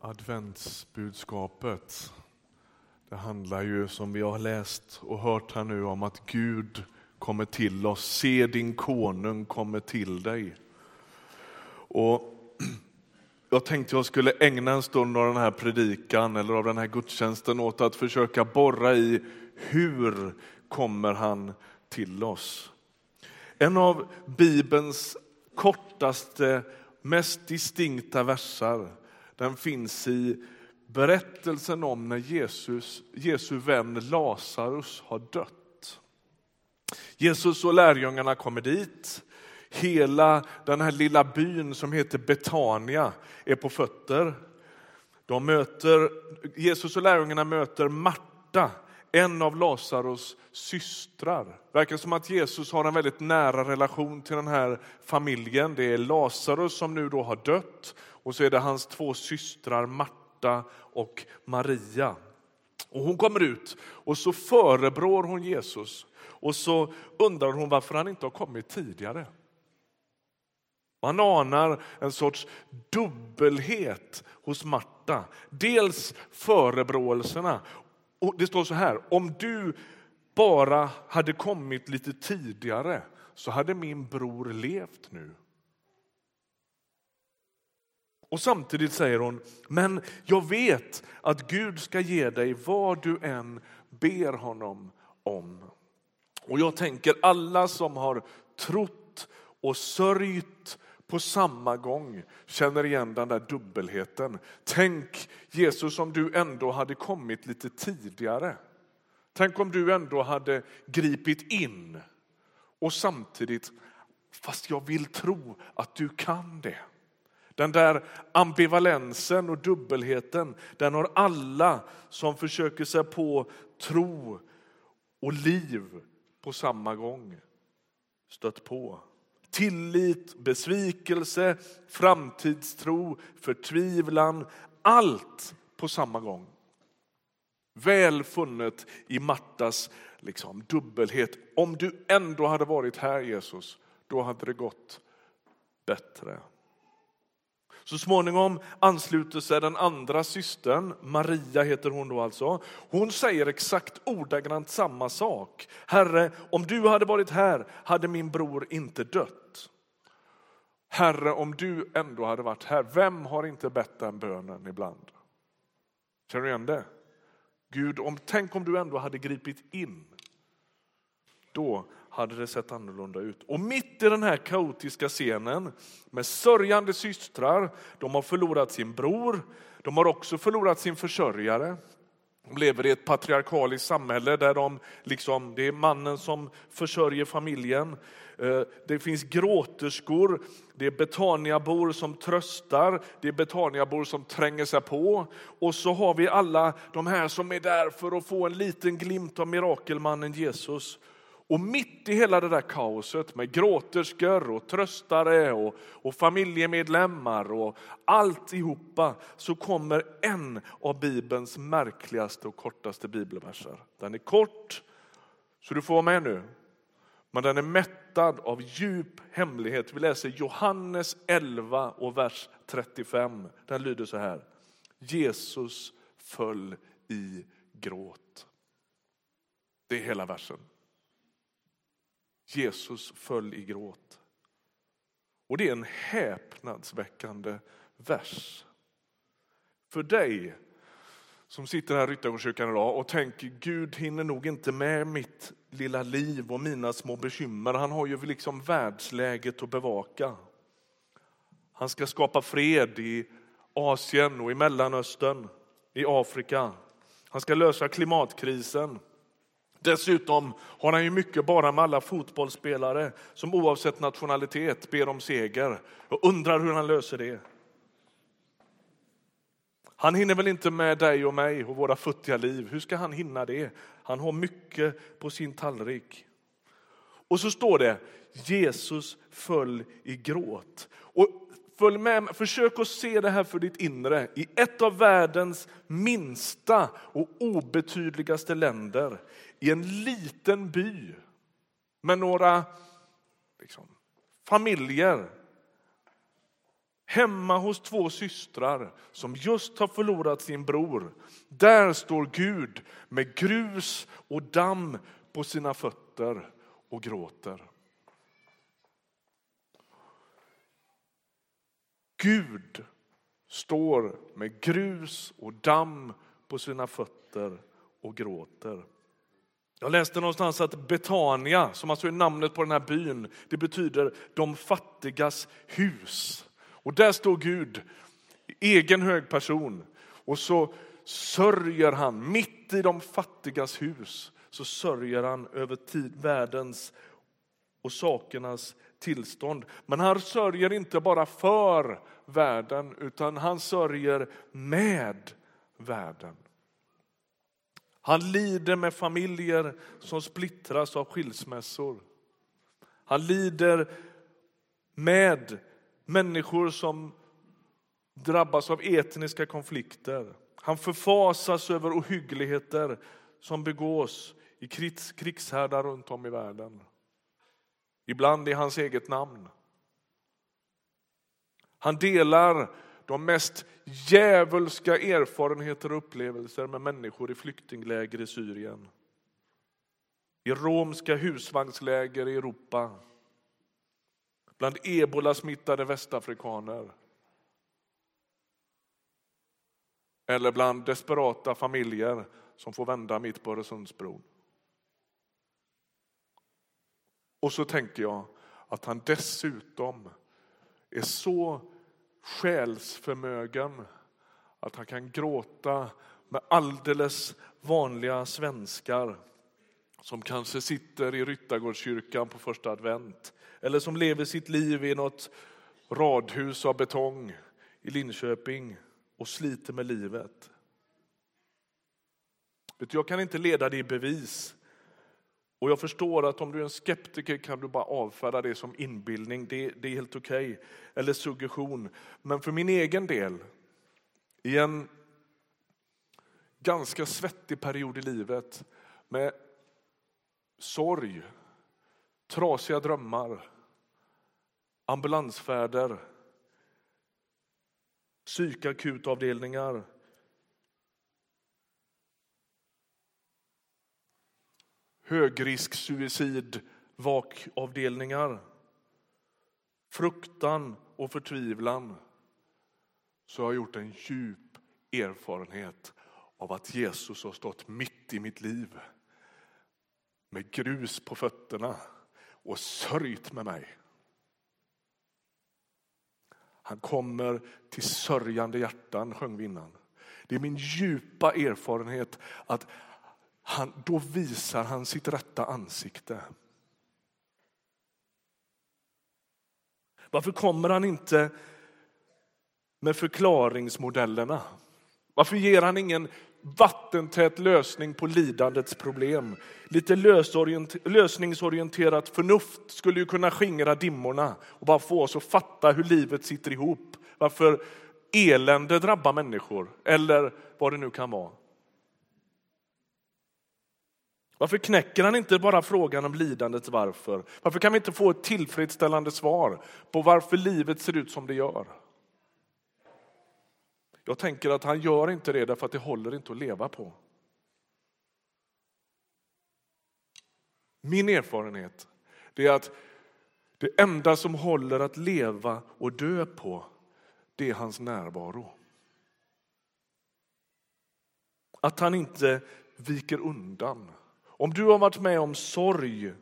Adventsbudskapet det handlar ju som vi har läst och hört här nu om att Gud kommer till oss. Se din konung kommer till dig. Och jag tänkte jag skulle ägna en stund av den här predikan eller av den här gudstjänsten åt att försöka borra i hur kommer han till oss? En av Bibelns kortaste, mest distinkta versar den finns i berättelsen om när Jesus, Jesu vän Lazarus har dött. Jesus och lärjungarna kommer dit. Hela den här lilla byn som heter Betania är på fötter. De möter, Jesus och lärjungarna möter Marta, en av Lazarus systrar. Det verkar som att Jesus har en väldigt nära relation till den här familjen. Det är Lazarus som nu då har dött och så är det hans två systrar Marta och Maria. Och hon kommer ut och så förebrår hon Jesus och så undrar hon varför han inte har kommit tidigare. Man anar en sorts dubbelhet hos Marta. Dels förebråelserna. Och det står så här, om du bara hade kommit lite tidigare så hade min bror levt nu. Och samtidigt säger hon, men jag vet att Gud ska ge dig vad du än ber honom om. Och jag tänker alla som har trott och sörjt på samma gång känner igen den där dubbelheten. Tänk Jesus om du ändå hade kommit lite tidigare. Tänk om du ändå hade gripit in och samtidigt, fast jag vill tro att du kan det. Den där ambivalensen och dubbelheten, den har alla som försöker sig på tro och liv på samma gång stött på. Tillit, besvikelse, framtidstro, förtvivlan, allt på samma gång. Väl funnet i Martas liksom, dubbelhet. Om du ändå hade varit här Jesus, då hade det gått bättre. Så småningom ansluter sig den andra systern, Maria heter hon då alltså. Hon säger exakt ordagrant samma sak. Herre, om du hade varit här hade min bror inte dött. Herre, om du ändå hade varit här, vem har inte bett den bönen ibland? Känner du igen det? Gud, om, tänk om du ändå hade gripit in. Då hade det sett annorlunda ut. Och mitt i den här kaotiska scenen med sörjande systrar, de har förlorat sin bror, de har också förlorat sin försörjare. De lever i ett patriarkaliskt samhälle där de liksom, det är mannen som försörjer familjen. Eh, det finns gråterskor, det är Betaniabor som tröstar, det är Betaniabor som tränger sig på. Och så har vi alla de här som är där för att få en liten glimt av mirakelmannen Jesus. Och mitt i hela det där kaoset med gråterskor och tröstare och, och familjemedlemmar och alltihopa så kommer en av Bibelns märkligaste och kortaste bibelverser. Den är kort, så du får vara med nu. Men den är mättad av djup hemlighet. Vi läser Johannes 11 och vers 35. Den lyder så här. Jesus föll i gråt. Det är hela versen. Jesus föll i gråt. Och det är en häpnadsväckande vers. För dig som sitter här i Ryttargårdskyrkan idag och tänker Gud hinner nog inte med mitt lilla liv och mina små bekymmer. Han har ju liksom världsläget att bevaka. Han ska skapa fred i Asien och i Mellanöstern, i Afrika. Han ska lösa klimatkrisen. Dessutom har han ju mycket bara med alla fotbollsspelare som oavsett nationalitet ber om seger. och undrar hur han löser det. Han hinner väl inte med dig och mig och våra futtiga liv. Hur ska han hinna det? Han har mycket på sin tallrik. Och så står det Jesus föll i gråt. Och följ med, försök att se det här för ditt inre. I ett av världens minsta och obetydligaste länder i en liten by med några liksom, familjer. hemma hos två systrar som just har förlorat sin bror. Där står Gud med grus och damm på sina fötter och gråter. Gud står med grus och damm på sina fötter och gråter. Jag läste någonstans att Betania, som alltså är namnet på den här byn, det betyder de fattigas hus. Och där står Gud, egen hög person, och så sörjer han, mitt i de fattigas hus, så sörjer han över tid, världens och sakernas tillstånd. Men han sörjer inte bara för världen, utan han sörjer med världen. Han lider med familjer som splittras av skilsmässor. Han lider med människor som drabbas av etniska konflikter. Han förfasas över ohyggligheter som begås i krigshärdar runt om i världen. Ibland i hans eget namn. Han delar de mest djävulska erfarenheter och upplevelser med människor i flyktingläger i Syrien. I romska husvagnsläger i Europa. Bland ebolasmittade västafrikaner. Eller bland desperata familjer som får vända mitt på Öresundsbron. Och så tänker jag att han dessutom är så själsförmögen att han kan gråta med alldeles vanliga svenskar som kanske sitter i Ryttargårdskyrkan på första advent eller som lever sitt liv i något radhus av betong i Linköping och sliter med livet. Jag kan inte leda det i bevis och jag förstår att om du är en skeptiker kan du bara avfärda det som inbildning, det, det är helt okej, okay. eller suggestion. Men för min egen del, i en ganska svettig period i livet med sorg, trasiga drömmar, ambulansfärder, psykakutavdelningar, högrisk suicid vakavdelningar, fruktan och förtvivlan så har jag gjort en djup erfarenhet av att Jesus har stått mitt i mitt liv med grus på fötterna och sörjt med mig. Han kommer till sörjande hjärtan, sjöng vi innan. Det är min djupa erfarenhet att han, då visar han sitt rätta ansikte. Varför kommer han inte med förklaringsmodellerna? Varför ger han ingen vattentät lösning på lidandets problem? Lite lösningsorienterat förnuft skulle ju kunna skingra dimmorna och bara få oss att fatta hur livet sitter ihop. Varför elände drabbar människor eller vad det nu kan vara. Varför knäcker han inte bara frågan om lidandets varför? Varför kan vi inte få ett tillfredsställande svar på varför livet ser ut som det gör? Jag tänker att han gör inte det därför att det håller inte att leva på. Min erfarenhet är att det enda som håller att leva och dö på, det är hans närvaro. Att han inte viker undan. Om du har varit med om sorg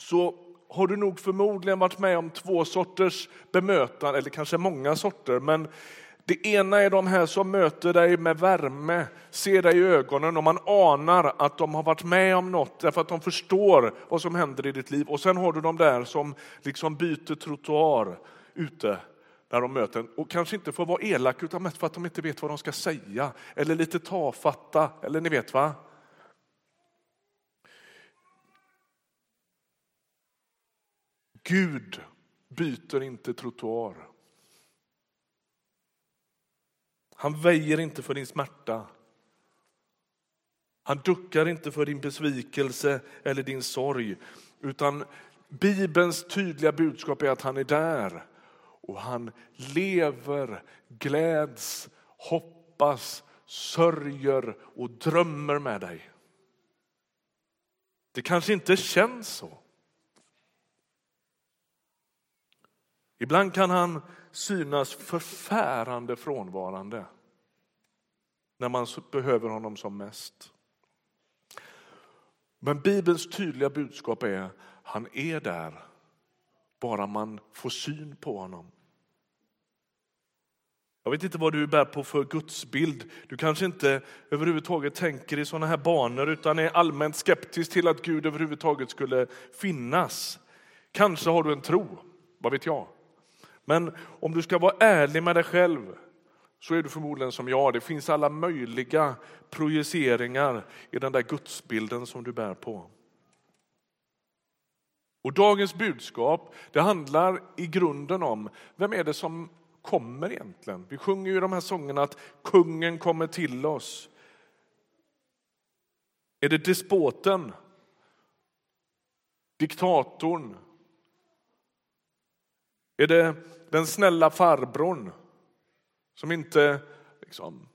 så har du nog förmodligen varit med om två sorters bemötande, eller kanske många sorter. Men det ena är de här som möter dig med värme, ser dig i ögonen och man anar att de har varit med om något därför att de förstår vad som händer i ditt liv. Och sen har du de där som liksom byter trottoar ute när de möter en och kanske inte får vara elaka utan mest för att de inte vet vad de ska säga eller lite tafatta eller ni vet va. Gud byter inte trottoar. Han väjer inte för din smärta. Han duckar inte för din besvikelse eller din sorg. Utan Bibelns tydliga budskap är att han är där och han lever, gläds, hoppas, sörjer och drömmer med dig. Det kanske inte känns så. Ibland kan han synas förfärande frånvarande när man behöver honom som mest. Men Bibelns tydliga budskap är han är där bara man får syn på honom. Jag vet inte vad du bär på för gudsbild. Du kanske inte överhuvudtaget tänker i sådana här banor utan är allmänt skeptisk till att Gud överhuvudtaget skulle finnas. Kanske har du en tro, vad vet jag. Men om du ska vara ärlig med dig själv så är du förmodligen som jag. Det finns alla möjliga projiceringar i den där gudsbilden som du bär på. Och dagens budskap det handlar i grunden om vem är det som kommer egentligen? Vi sjunger ju de här sångerna att kungen kommer till oss. Är det despoten? Diktatorn? Är det den snälla farbrorn som inte liksom,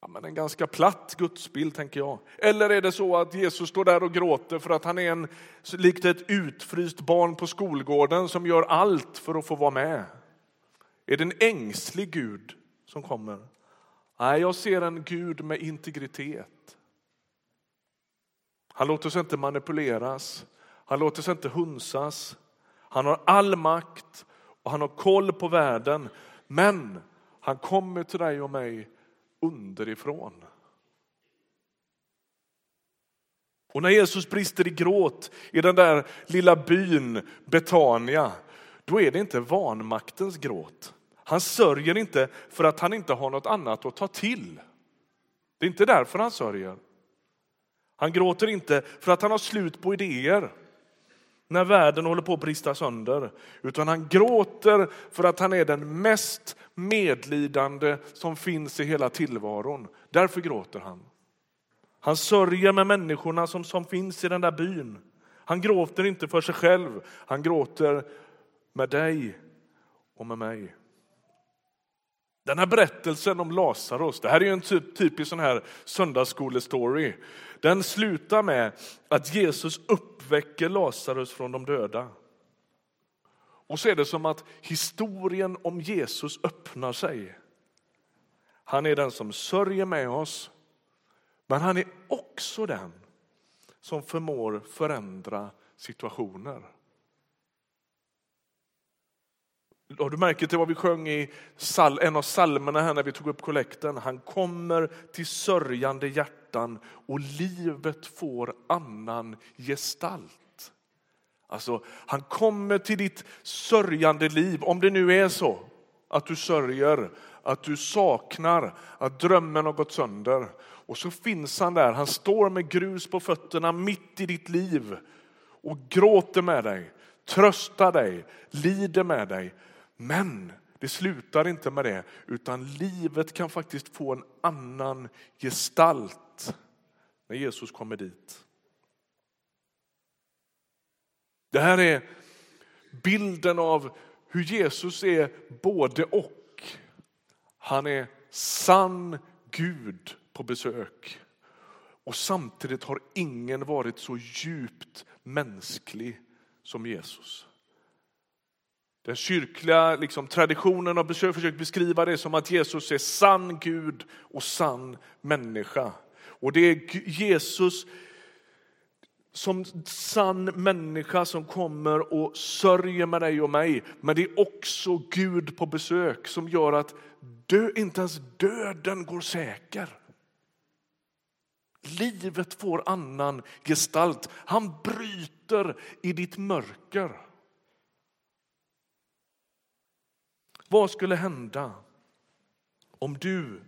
ja, men en ganska platt gudsbild tänker jag. Eller är det så att Jesus står där och gråter för att han är en, likt ett utfryst barn på skolgården som gör allt för att få vara med? Är det en ängslig Gud som kommer? Nej, jag ser en Gud med integritet. Han låter sig inte manipuleras. Han låter sig inte hunsas. Han har all makt och han har koll på världen. Men han kommer till dig och mig underifrån. Och när Jesus brister i gråt i den där lilla byn Betania, då är det inte vanmaktens gråt. Han sörjer inte för att han inte har något annat att ta till. Det är inte därför han sörjer. Han gråter inte för att han har slut på idéer när världen håller på att brista sönder. Utan han gråter för att han är den mest medlidande som finns i hela tillvaron. Därför gråter han. Han sörjer med människorna som, som finns i den där byn. Han gråter inte för sig själv, han gråter med dig och med mig. Den här berättelsen om Lazarus, det här är en typ, typisk sån här söndagsskolestory. Den slutar med att Jesus uppväcker Lazarus från de döda. Och så är det som att historien om Jesus öppnar sig. Han är den som sörjer med oss, men han är också den som förmår förändra situationer. Har du märkt till vad vi sjöng i en av salmerna här när vi tog upp kollekten? Han kommer till sörjande hjärtan och livet får annan gestalt. Alltså, han kommer till ditt sörjande liv, om det nu är så att du sörjer, att du saknar, att drömmen har gått sönder. Och så finns han där, han står med grus på fötterna mitt i ditt liv och gråter med dig, tröstar dig, lider med dig. Men det slutar inte med det, utan livet kan faktiskt få en annan gestalt när Jesus kommer dit. Det här är bilden av hur Jesus är både och. Han är sann Gud på besök. Och samtidigt har ingen varit så djupt mänsklig som Jesus. Den kyrkliga liksom, traditionen har försökt beskriva det som att Jesus är sann Gud och sann människa. Och det är Jesus som sann människa som kommer och sörjer med dig och mig. Men det är också Gud på besök som gör att dö, inte ens döden går säker. Livet får annan gestalt. Han bryter i ditt mörker. Vad skulle hända om du,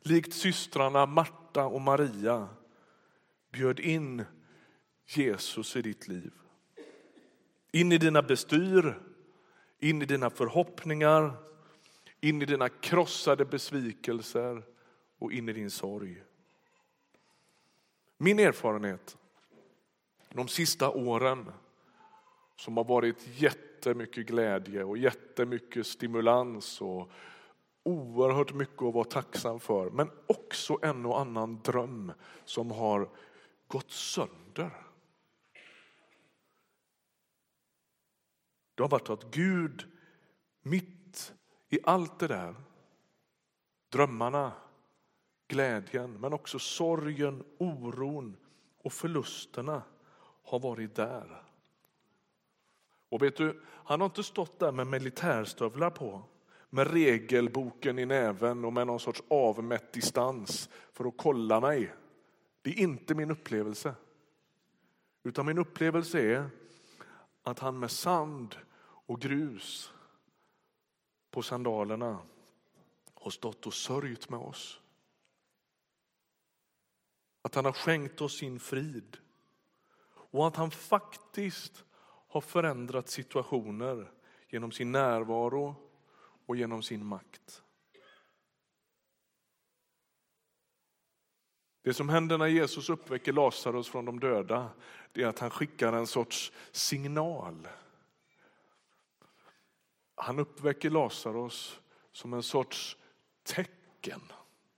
likt systrarna Marta och Maria, bjöd in Jesus i ditt liv? In i dina bestyr, in i dina förhoppningar, in i dina krossade besvikelser och in i din sorg. Min erfarenhet de sista åren som har varit jätte jättemycket glädje och jättemycket stimulans och oerhört mycket att vara tacksam för. Men också en och annan dröm som har gått sönder. Det har varit att Gud mitt i allt det där, drömmarna, glädjen, men också sorgen, oron och förlusterna har varit där. Och vet du, han har inte stått där med militärstövlar på, med regelboken i näven och med någon sorts avmätt distans för att kolla mig. Det är inte min upplevelse. Utan min upplevelse är att han med sand och grus på sandalerna har stått och sörjt med oss. Att han har skänkt oss sin frid och att han faktiskt har förändrat situationer genom sin närvaro och genom sin makt. Det som händer när Jesus uppväcker Lazarus från de döda det är att han skickar en sorts signal. Han uppväcker Lazarus som en sorts tecken.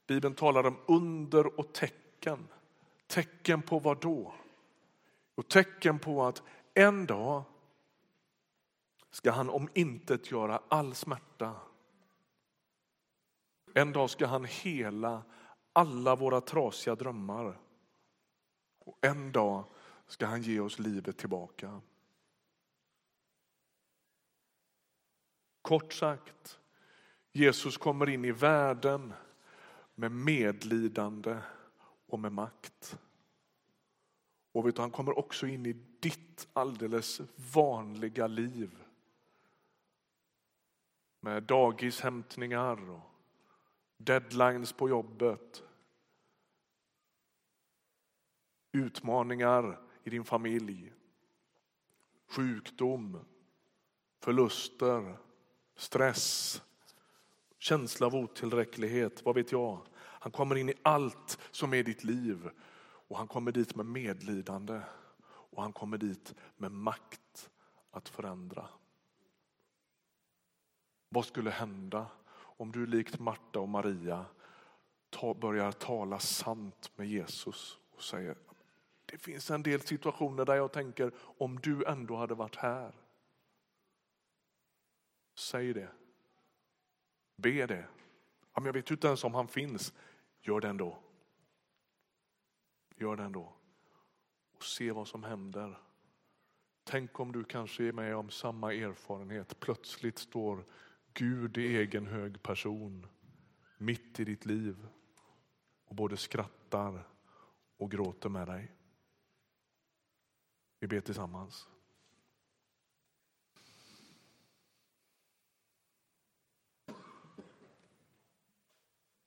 Bibeln talar om under och tecken. Tecken på vad då? Och tecken på att en dag ska han om intet göra all smärta. En dag ska han hela alla våra trasiga drömmar. Och en dag ska han ge oss livet tillbaka. Kort sagt, Jesus kommer in i världen med medlidande och med makt. Och vet du, han kommer också in i ditt alldeles vanliga liv. Med dagishämtningar och deadlines på jobbet. Utmaningar i din familj. Sjukdom, förluster, stress, känsla av otillräcklighet, vad vet jag. Han kommer in i allt som är ditt liv och han kommer dit med medlidande och han kommer dit med makt att förändra. Vad skulle hända om du likt Marta och Maria börjar tala sant med Jesus och säger det finns en del situationer där jag tänker om du ändå hade varit här. Säg det. Be det. jag vet inte ens om han finns. Gör det ändå. Gör det ändå. Och se vad som händer. Tänk om du kanske är med om samma erfarenhet. Plötsligt står Gud i egen hög person mitt i ditt liv och både skrattar och gråter med dig. Vi ber tillsammans.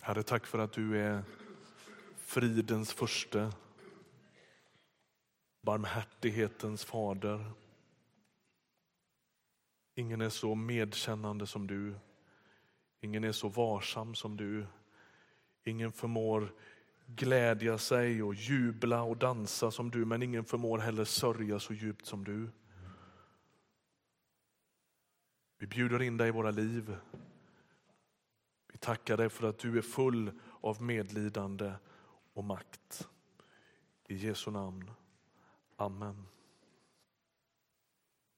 Herre, tack för att du är fridens förste, barmhärtighetens fader. Ingen är så medkännande som du. Ingen är så varsam som du. Ingen förmår glädja sig och jubla och dansa som du, men ingen förmår heller sörja så djupt som du. Vi bjuder in dig i våra liv. Vi tackar dig för att du är full av medlidande och makt. I Jesu namn. Amen.